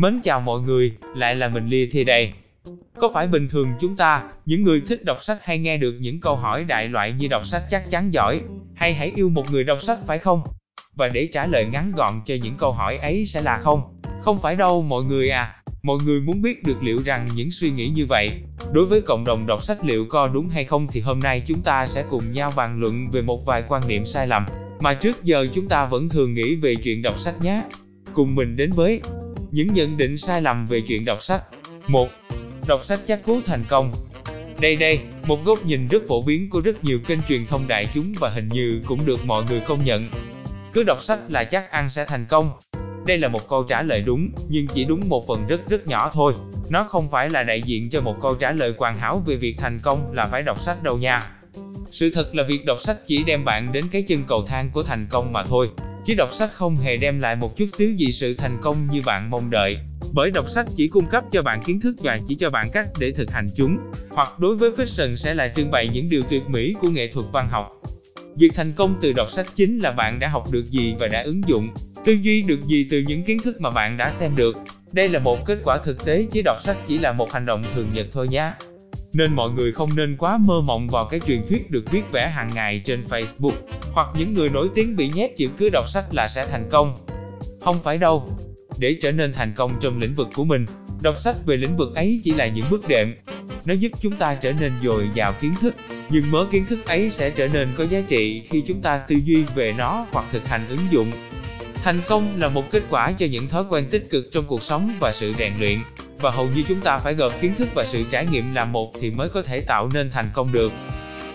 Mến chào mọi người, lại là mình Lia Thi đây. Có phải bình thường chúng ta, những người thích đọc sách hay nghe được những câu hỏi đại loại như đọc sách chắc chắn giỏi, hay hãy yêu một người đọc sách phải không? Và để trả lời ngắn gọn cho những câu hỏi ấy sẽ là không. Không phải đâu mọi người à. Mọi người muốn biết được liệu rằng những suy nghĩ như vậy, đối với cộng đồng đọc sách liệu có đúng hay không thì hôm nay chúng ta sẽ cùng nhau bàn luận về một vài quan niệm sai lầm mà trước giờ chúng ta vẫn thường nghĩ về chuyện đọc sách nhé. Cùng mình đến với những nhận định sai lầm về chuyện đọc sách. 1. Đọc sách chắc cú thành công. Đây đây, một góc nhìn rất phổ biến của rất nhiều kênh truyền thông đại chúng và hình như cũng được mọi người công nhận. Cứ đọc sách là chắc ăn sẽ thành công. Đây là một câu trả lời đúng, nhưng chỉ đúng một phần rất rất nhỏ thôi. Nó không phải là đại diện cho một câu trả lời hoàn hảo về việc thành công là phải đọc sách đâu nha. Sự thật là việc đọc sách chỉ đem bạn đến cái chân cầu thang của thành công mà thôi. Chứ đọc sách không hề đem lại một chút xíu gì sự thành công như bạn mong đợi. Bởi đọc sách chỉ cung cấp cho bạn kiến thức và chỉ cho bạn cách để thực hành chúng. Hoặc đối với fiction sẽ là trưng bày những điều tuyệt mỹ của nghệ thuật văn học. Việc thành công từ đọc sách chính là bạn đã học được gì và đã ứng dụng, tư duy được gì từ những kiến thức mà bạn đã xem được. Đây là một kết quả thực tế chứ đọc sách chỉ là một hành động thường nhật thôi nhé. Nên mọi người không nên quá mơ mộng vào cái truyền thuyết được viết vẽ hàng ngày trên Facebook, hoặc những người nổi tiếng bị nhét chữ cứ đọc sách là sẽ thành công. Không phải đâu. Để trở nên thành công trong lĩnh vực của mình, đọc sách về lĩnh vực ấy chỉ là những bước đệm. Nó giúp chúng ta trở nên dồi dào kiến thức, nhưng mớ kiến thức ấy sẽ trở nên có giá trị khi chúng ta tư duy về nó hoặc thực hành ứng dụng. Thành công là một kết quả cho những thói quen tích cực trong cuộc sống và sự rèn luyện và hầu như chúng ta phải gộp kiến thức và sự trải nghiệm làm một thì mới có thể tạo nên thành công được.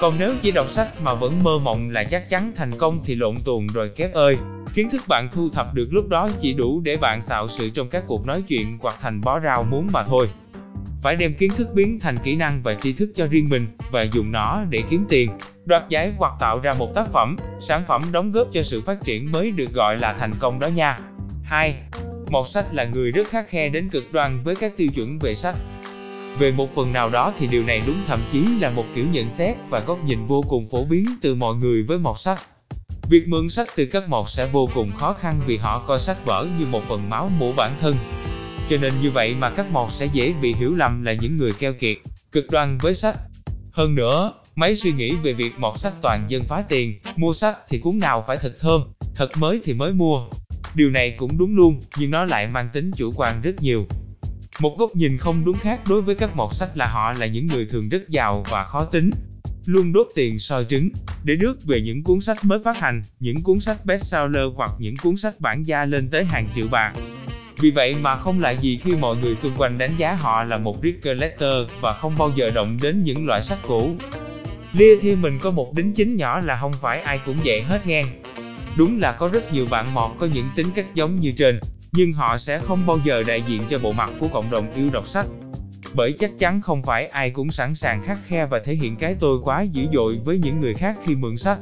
Còn nếu chỉ đọc sách mà vẫn mơ mộng là chắc chắn thành công thì lộn tuồng rồi kép ơi. Kiến thức bạn thu thập được lúc đó chỉ đủ để bạn tạo sự trong các cuộc nói chuyện hoặc thành bó rau muốn mà thôi. Phải đem kiến thức biến thành kỹ năng và tri thức cho riêng mình và dùng nó để kiếm tiền, đoạt giải hoặc tạo ra một tác phẩm, sản phẩm đóng góp cho sự phát triển mới được gọi là thành công đó nha. 2. Mọt sách là người rất khắc khe đến cực đoan với các tiêu chuẩn về sách. Về một phần nào đó thì điều này đúng thậm chí là một kiểu nhận xét và góc nhìn vô cùng phổ biến từ mọi người với mọt sách. Việc mượn sách từ các mọt sẽ vô cùng khó khăn vì họ coi sách vở như một phần máu mủ bản thân. Cho nên như vậy mà các mọt sẽ dễ bị hiểu lầm là những người keo kiệt, cực đoan với sách. Hơn nữa, mấy suy nghĩ về việc mọt sách toàn dân phá tiền, mua sách thì cuốn nào phải thật thơm, thật mới thì mới mua, Điều này cũng đúng luôn, nhưng nó lại mang tính chủ quan rất nhiều. Một góc nhìn không đúng khác đối với các mọt sách là họ là những người thường rất giàu và khó tính. Luôn đốt tiền soi trứng, để rước về những cuốn sách mới phát hành, những cuốn sách bestseller hoặc những cuốn sách bản gia lên tới hàng triệu bạc. Vì vậy mà không lạ gì khi mọi người xung quanh đánh giá họ là một read collector và không bao giờ động đến những loại sách cũ. Lia thì mình có một đính chính nhỏ là không phải ai cũng vậy hết ngang. Đúng là có rất nhiều bạn mọt có những tính cách giống như trên, nhưng họ sẽ không bao giờ đại diện cho bộ mặt của cộng đồng yêu đọc sách. Bởi chắc chắn không phải ai cũng sẵn sàng khắc khe và thể hiện cái tôi quá dữ dội với những người khác khi mượn sách.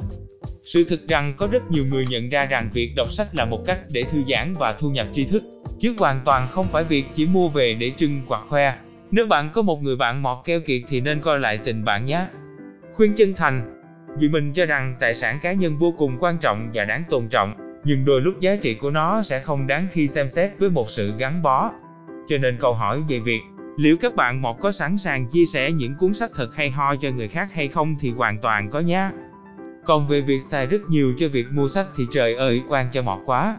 Sự thực rằng có rất nhiều người nhận ra rằng việc đọc sách là một cách để thư giãn và thu nhập tri thức, chứ hoàn toàn không phải việc chỉ mua về để trưng hoặc khoe. Nếu bạn có một người bạn mọt keo kiệt thì nên coi lại tình bạn nhé. Khuyên chân thành vì mình cho rằng tài sản cá nhân vô cùng quan trọng và đáng tôn trọng, nhưng đôi lúc giá trị của nó sẽ không đáng khi xem xét với một sự gắn bó. Cho nên câu hỏi về việc liệu các bạn một có sẵn sàng chia sẻ những cuốn sách thật hay ho cho người khác hay không thì hoàn toàn có nhé. Còn về việc xài rất nhiều cho việc mua sách thì trời ơi quan cho mọt quá.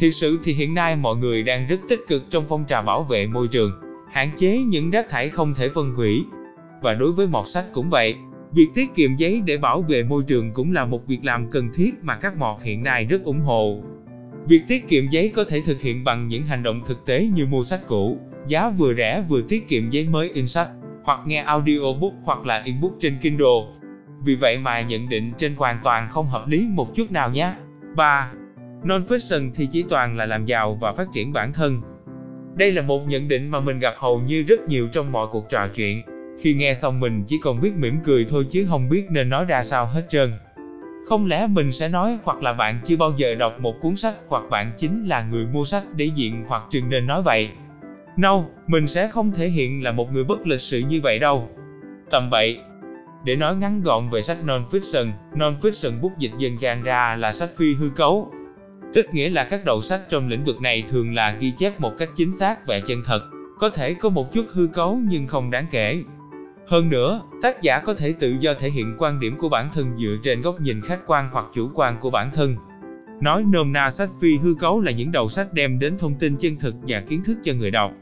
Thực sự thì hiện nay mọi người đang rất tích cực trong phong trào bảo vệ môi trường, hạn chế những rác thải không thể phân hủy. Và đối với mọt sách cũng vậy, Việc tiết kiệm giấy để bảo vệ môi trường cũng là một việc làm cần thiết mà các mọt hiện nay rất ủng hộ. Việc tiết kiệm giấy có thể thực hiện bằng những hành động thực tế như mua sách cũ, giá vừa rẻ vừa tiết kiệm giấy mới in sách, hoặc nghe audiobook hoặc là ebook trên Kindle. Vì vậy mà nhận định trên hoàn toàn không hợp lý một chút nào nhé. 3. Non-fiction thì chỉ toàn là làm giàu và phát triển bản thân. Đây là một nhận định mà mình gặp hầu như rất nhiều trong mọi cuộc trò chuyện. Khi nghe xong mình chỉ còn biết mỉm cười thôi chứ không biết nên nói ra sao hết trơn. Không lẽ mình sẽ nói hoặc là bạn chưa bao giờ đọc một cuốn sách hoặc bạn chính là người mua sách để diện hoặc trường nên nói vậy. No, mình sẽ không thể hiện là một người bất lịch sự như vậy đâu. Tầm bậy. Để nói ngắn gọn về sách non-fiction, non-fiction bút dịch dân gian ra là sách phi hư cấu. Tức nghĩa là các đầu sách trong lĩnh vực này thường là ghi chép một cách chính xác và chân thật, có thể có một chút hư cấu nhưng không đáng kể. Hơn nữa, tác giả có thể tự do thể hiện quan điểm của bản thân dựa trên góc nhìn khách quan hoặc chủ quan của bản thân. Nói nôm na sách phi hư cấu là những đầu sách đem đến thông tin chân thực và kiến thức cho người đọc.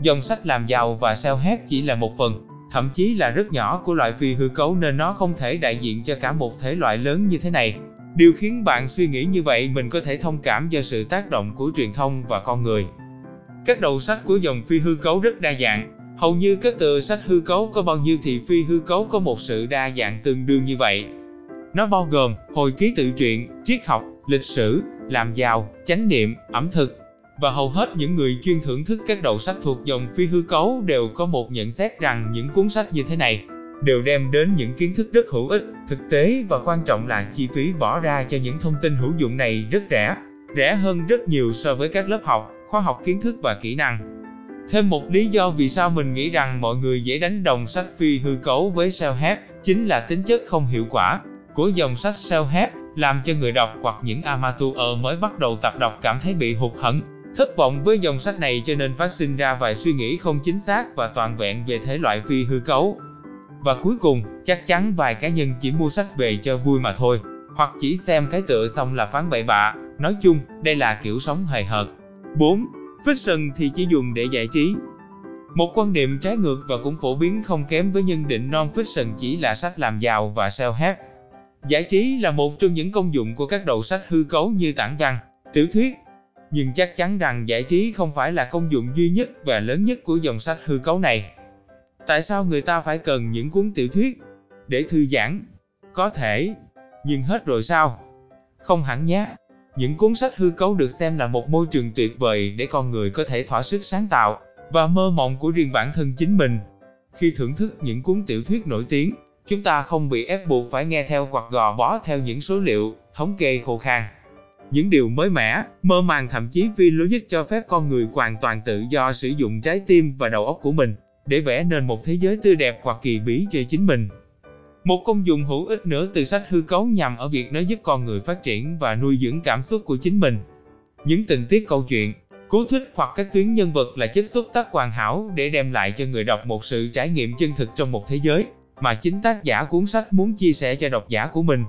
Dòng sách làm giàu và self-help chỉ là một phần, thậm chí là rất nhỏ của loại phi hư cấu nên nó không thể đại diện cho cả một thể loại lớn như thế này. Điều khiến bạn suy nghĩ như vậy mình có thể thông cảm do sự tác động của truyền thông và con người. Các đầu sách của dòng phi hư cấu rất đa dạng, hầu như các tựa sách hư cấu có bao nhiêu thì phi hư cấu có một sự đa dạng tương đương như vậy. Nó bao gồm hồi ký tự truyện, triết học, lịch sử, làm giàu, chánh niệm, ẩm thực, và hầu hết những người chuyên thưởng thức các đầu sách thuộc dòng phi hư cấu đều có một nhận xét rằng những cuốn sách như thế này đều đem đến những kiến thức rất hữu ích, thực tế và quan trọng là chi phí bỏ ra cho những thông tin hữu dụng này rất rẻ, rẻ hơn rất nhiều so với các lớp học, khoa học kiến thức và kỹ năng. Thêm một lý do vì sao mình nghĩ rằng mọi người dễ đánh đồng sách phi hư cấu với self-help chính là tính chất không hiệu quả của dòng sách self-help, làm cho người đọc hoặc những amateur mới bắt đầu tập đọc cảm thấy bị hụt hẫng, thất vọng với dòng sách này cho nên phát sinh ra vài suy nghĩ không chính xác và toàn vẹn về thể loại phi hư cấu. Và cuối cùng, chắc chắn vài cá nhân chỉ mua sách về cho vui mà thôi, hoặc chỉ xem cái tựa xong là phán bậy bạ, nói chung, đây là kiểu sống hời hợt. 4. Fiction thì chỉ dùng để giải trí. Một quan niệm trái ngược và cũng phổ biến không kém với nhân định non-fiction chỉ là sách làm giàu và self-help. Giải trí là một trong những công dụng của các đầu sách hư cấu như tản văn, tiểu thuyết. Nhưng chắc chắn rằng giải trí không phải là công dụng duy nhất và lớn nhất của dòng sách hư cấu này. Tại sao người ta phải cần những cuốn tiểu thuyết? Để thư giãn? Có thể. Nhưng hết rồi sao? Không hẳn nhé. Những cuốn sách hư cấu được xem là một môi trường tuyệt vời để con người có thể thỏa sức sáng tạo và mơ mộng của riêng bản thân chính mình. Khi thưởng thức những cuốn tiểu thuyết nổi tiếng, chúng ta không bị ép buộc phải nghe theo hoặc gò bó theo những số liệu, thống kê khô khan. Những điều mới mẻ, mơ màng thậm chí phi logic cho phép con người hoàn toàn tự do sử dụng trái tim và đầu óc của mình để vẽ nên một thế giới tươi đẹp hoặc kỳ bí cho chính mình. Một công dụng hữu ích nữa từ sách hư cấu nhằm ở việc nó giúp con người phát triển và nuôi dưỡng cảm xúc của chính mình. Những tình tiết câu chuyện, cú thích hoặc các tuyến nhân vật là chất xúc tác hoàn hảo để đem lại cho người đọc một sự trải nghiệm chân thực trong một thế giới mà chính tác giả cuốn sách muốn chia sẻ cho độc giả của mình.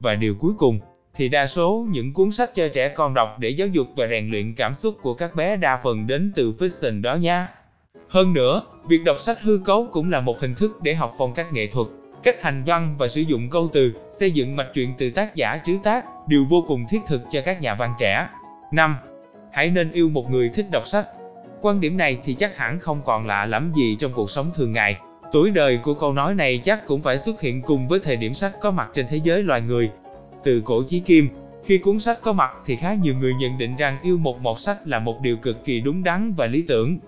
Và điều cuối cùng, thì đa số những cuốn sách cho trẻ con đọc để giáo dục và rèn luyện cảm xúc của các bé đa phần đến từ fiction đó nha. Hơn nữa, việc đọc sách hư cấu cũng là một hình thức để học phong cách nghệ thuật, cách hành văn và sử dụng câu từ, xây dựng mạch truyện từ tác giả trứ tác, đều vô cùng thiết thực cho các nhà văn trẻ. 5. Hãy nên yêu một người thích đọc sách. Quan điểm này thì chắc hẳn không còn lạ lắm gì trong cuộc sống thường ngày. Tuổi đời của câu nói này chắc cũng phải xuất hiện cùng với thời điểm sách có mặt trên thế giới loài người. Từ cổ chí kim, khi cuốn sách có mặt thì khá nhiều người nhận định rằng yêu một mọt sách là một điều cực kỳ đúng đắn và lý tưởng.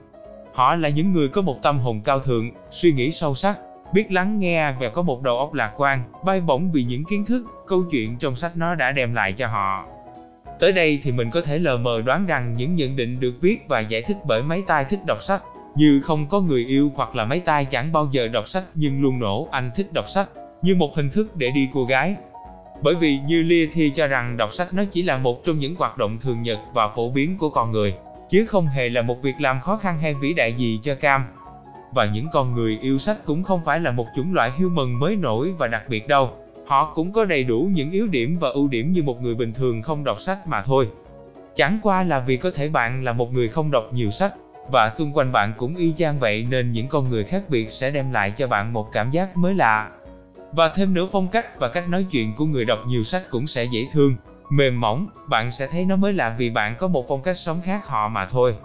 Họ là những người có một tâm hồn cao thượng, suy nghĩ sâu sắc, biết lắng nghe và có một đầu óc lạc quan, bay bổng vì những kiến thức, câu chuyện trong sách nó đã đem lại cho họ. Tới đây thì mình có thể lờ mờ đoán rằng những nhận định được viết và giải thích bởi mấy tai thích đọc sách, như không có người yêu hoặc là mấy tai chẳng bao giờ đọc sách nhưng luôn nổ anh thích đọc sách, như một hình thức để đi cô gái. Bởi vì như Lia thì cho rằng đọc sách nó chỉ là một trong những hoạt động thường nhật và phổ biến của con người chứ không hề là một việc làm khó khăn hay vĩ đại gì cho Cam. Và những con người yêu sách cũng không phải là một chủng loại human mới nổi và đặc biệt đâu. Họ cũng có đầy đủ những yếu điểm và ưu điểm như một người bình thường không đọc sách mà thôi. Chẳng qua là vì có thể bạn là một người không đọc nhiều sách, và xung quanh bạn cũng y chang vậy nên những con người khác biệt sẽ đem lại cho bạn một cảm giác mới lạ. Và thêm nữa phong cách và cách nói chuyện của người đọc nhiều sách cũng sẽ dễ thương, mềm mỏng, bạn sẽ thấy nó mới lạ vì bạn có một phong cách sống khác họ mà thôi.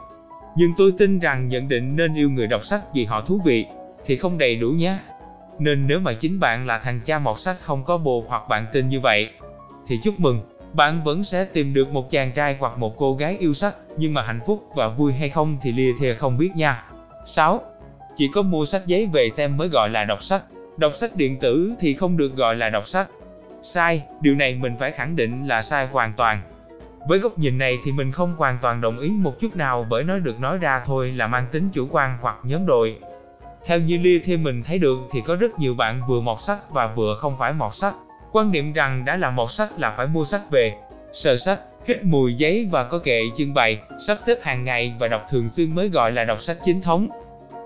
Nhưng tôi tin rằng nhận định nên yêu người đọc sách vì họ thú vị, thì không đầy đủ nhé. Nên nếu mà chính bạn là thằng cha mọt sách không có bồ hoặc bạn tin như vậy, thì chúc mừng, bạn vẫn sẽ tìm được một chàng trai hoặc một cô gái yêu sách, nhưng mà hạnh phúc và vui hay không thì lìa thìa không biết nha. 6. Chỉ có mua sách giấy về xem mới gọi là đọc sách. Đọc sách điện tử thì không được gọi là đọc sách. Sai, điều này mình phải khẳng định là sai hoàn toàn. Với góc nhìn này thì mình không hoàn toàn đồng ý một chút nào bởi nó được nói ra thôi là mang tính chủ quan hoặc nhóm đội. Theo như Lia thêm mình thấy được thì có rất nhiều bạn vừa mọt sách và vừa không phải mọt sách. Quan niệm rằng đã là mọt sách là phải mua sách về, sờ sách, Hít mùi giấy và có kệ trưng bày, sắp xếp hàng ngày và đọc thường xuyên mới gọi là đọc sách chính thống.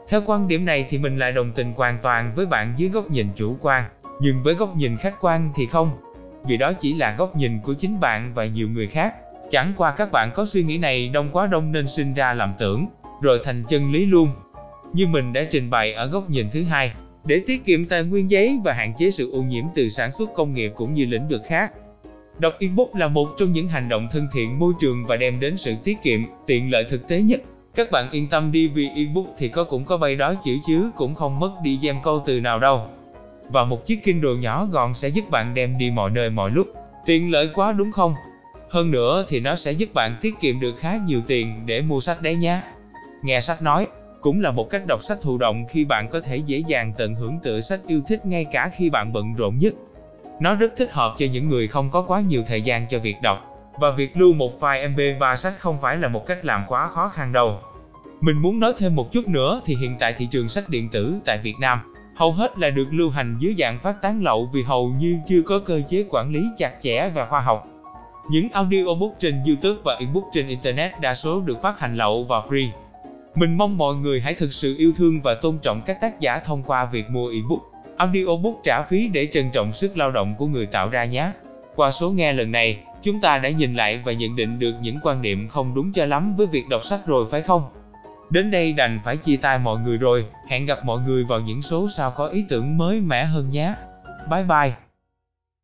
Theo quan điểm này thì mình lại đồng tình hoàn toàn với bạn dưới góc nhìn chủ quan, nhưng với góc nhìn khách quan thì không. Vì đó chỉ là góc nhìn của chính bạn và nhiều người khác. Chẳng qua các bạn có suy nghĩ này đông quá đông nên sinh ra lầm tưởng, rồi thành chân lý luôn. Như mình đã trình bày ở góc nhìn thứ hai, để tiết kiệm tài nguyên giấy và hạn chế sự ô nhiễm từ sản xuất công nghiệp cũng như lĩnh vực khác. Đọc ebook là một trong những hành động thân thiện môi trường và đem đến sự tiết kiệm, tiện lợi thực tế nhất. Các bạn yên tâm đi vì ebook thì có cũng có bay đó chữ chứ cũng không mất đi gem câu từ nào đâu. Và một chiếc Kindle nhỏ gọn sẽ giúp bạn đem đi mọi nơi mọi lúc. Tiện lợi quá đúng không? Hơn nữa thì nó sẽ giúp bạn tiết kiệm được khá nhiều tiền để mua sách đấy nhé. Nghe sách nói cũng là một cách đọc sách thụ động khi bạn có thể dễ dàng tận hưởng tựa sách yêu thích ngay cả khi bạn bận rộn nhất. Nó rất thích hợp cho những người không có quá nhiều thời gian cho việc đọc, và việc lưu một file MP3 sách không phải là một cách làm quá khó khăn đâu. Mình muốn nói thêm một chút nữa thì hiện tại thị trường sách điện tử tại Việt Nam hầu hết là được lưu hành dưới dạng phát tán lậu vì hầu như chưa có cơ chế quản lý chặt chẽ và khoa học. Những audiobook trên YouTube và ebook trên Internet đa số được phát hành lậu và free. Mình mong mọi người hãy thực sự yêu thương và tôn trọng các tác giả thông qua việc mua ebook, audiobook trả phí để trân trọng sức lao động của người tạo ra nhé. Qua số nghe lần này, chúng ta đã nhìn lại và nhận định được những quan niệm không đúng cho lắm với việc đọc sách rồi phải không? Đến đây đành phải chia tay mọi người rồi, hẹn gặp mọi người vào những số sau có ý tưởng mới mẻ hơn nhé. Bye bye!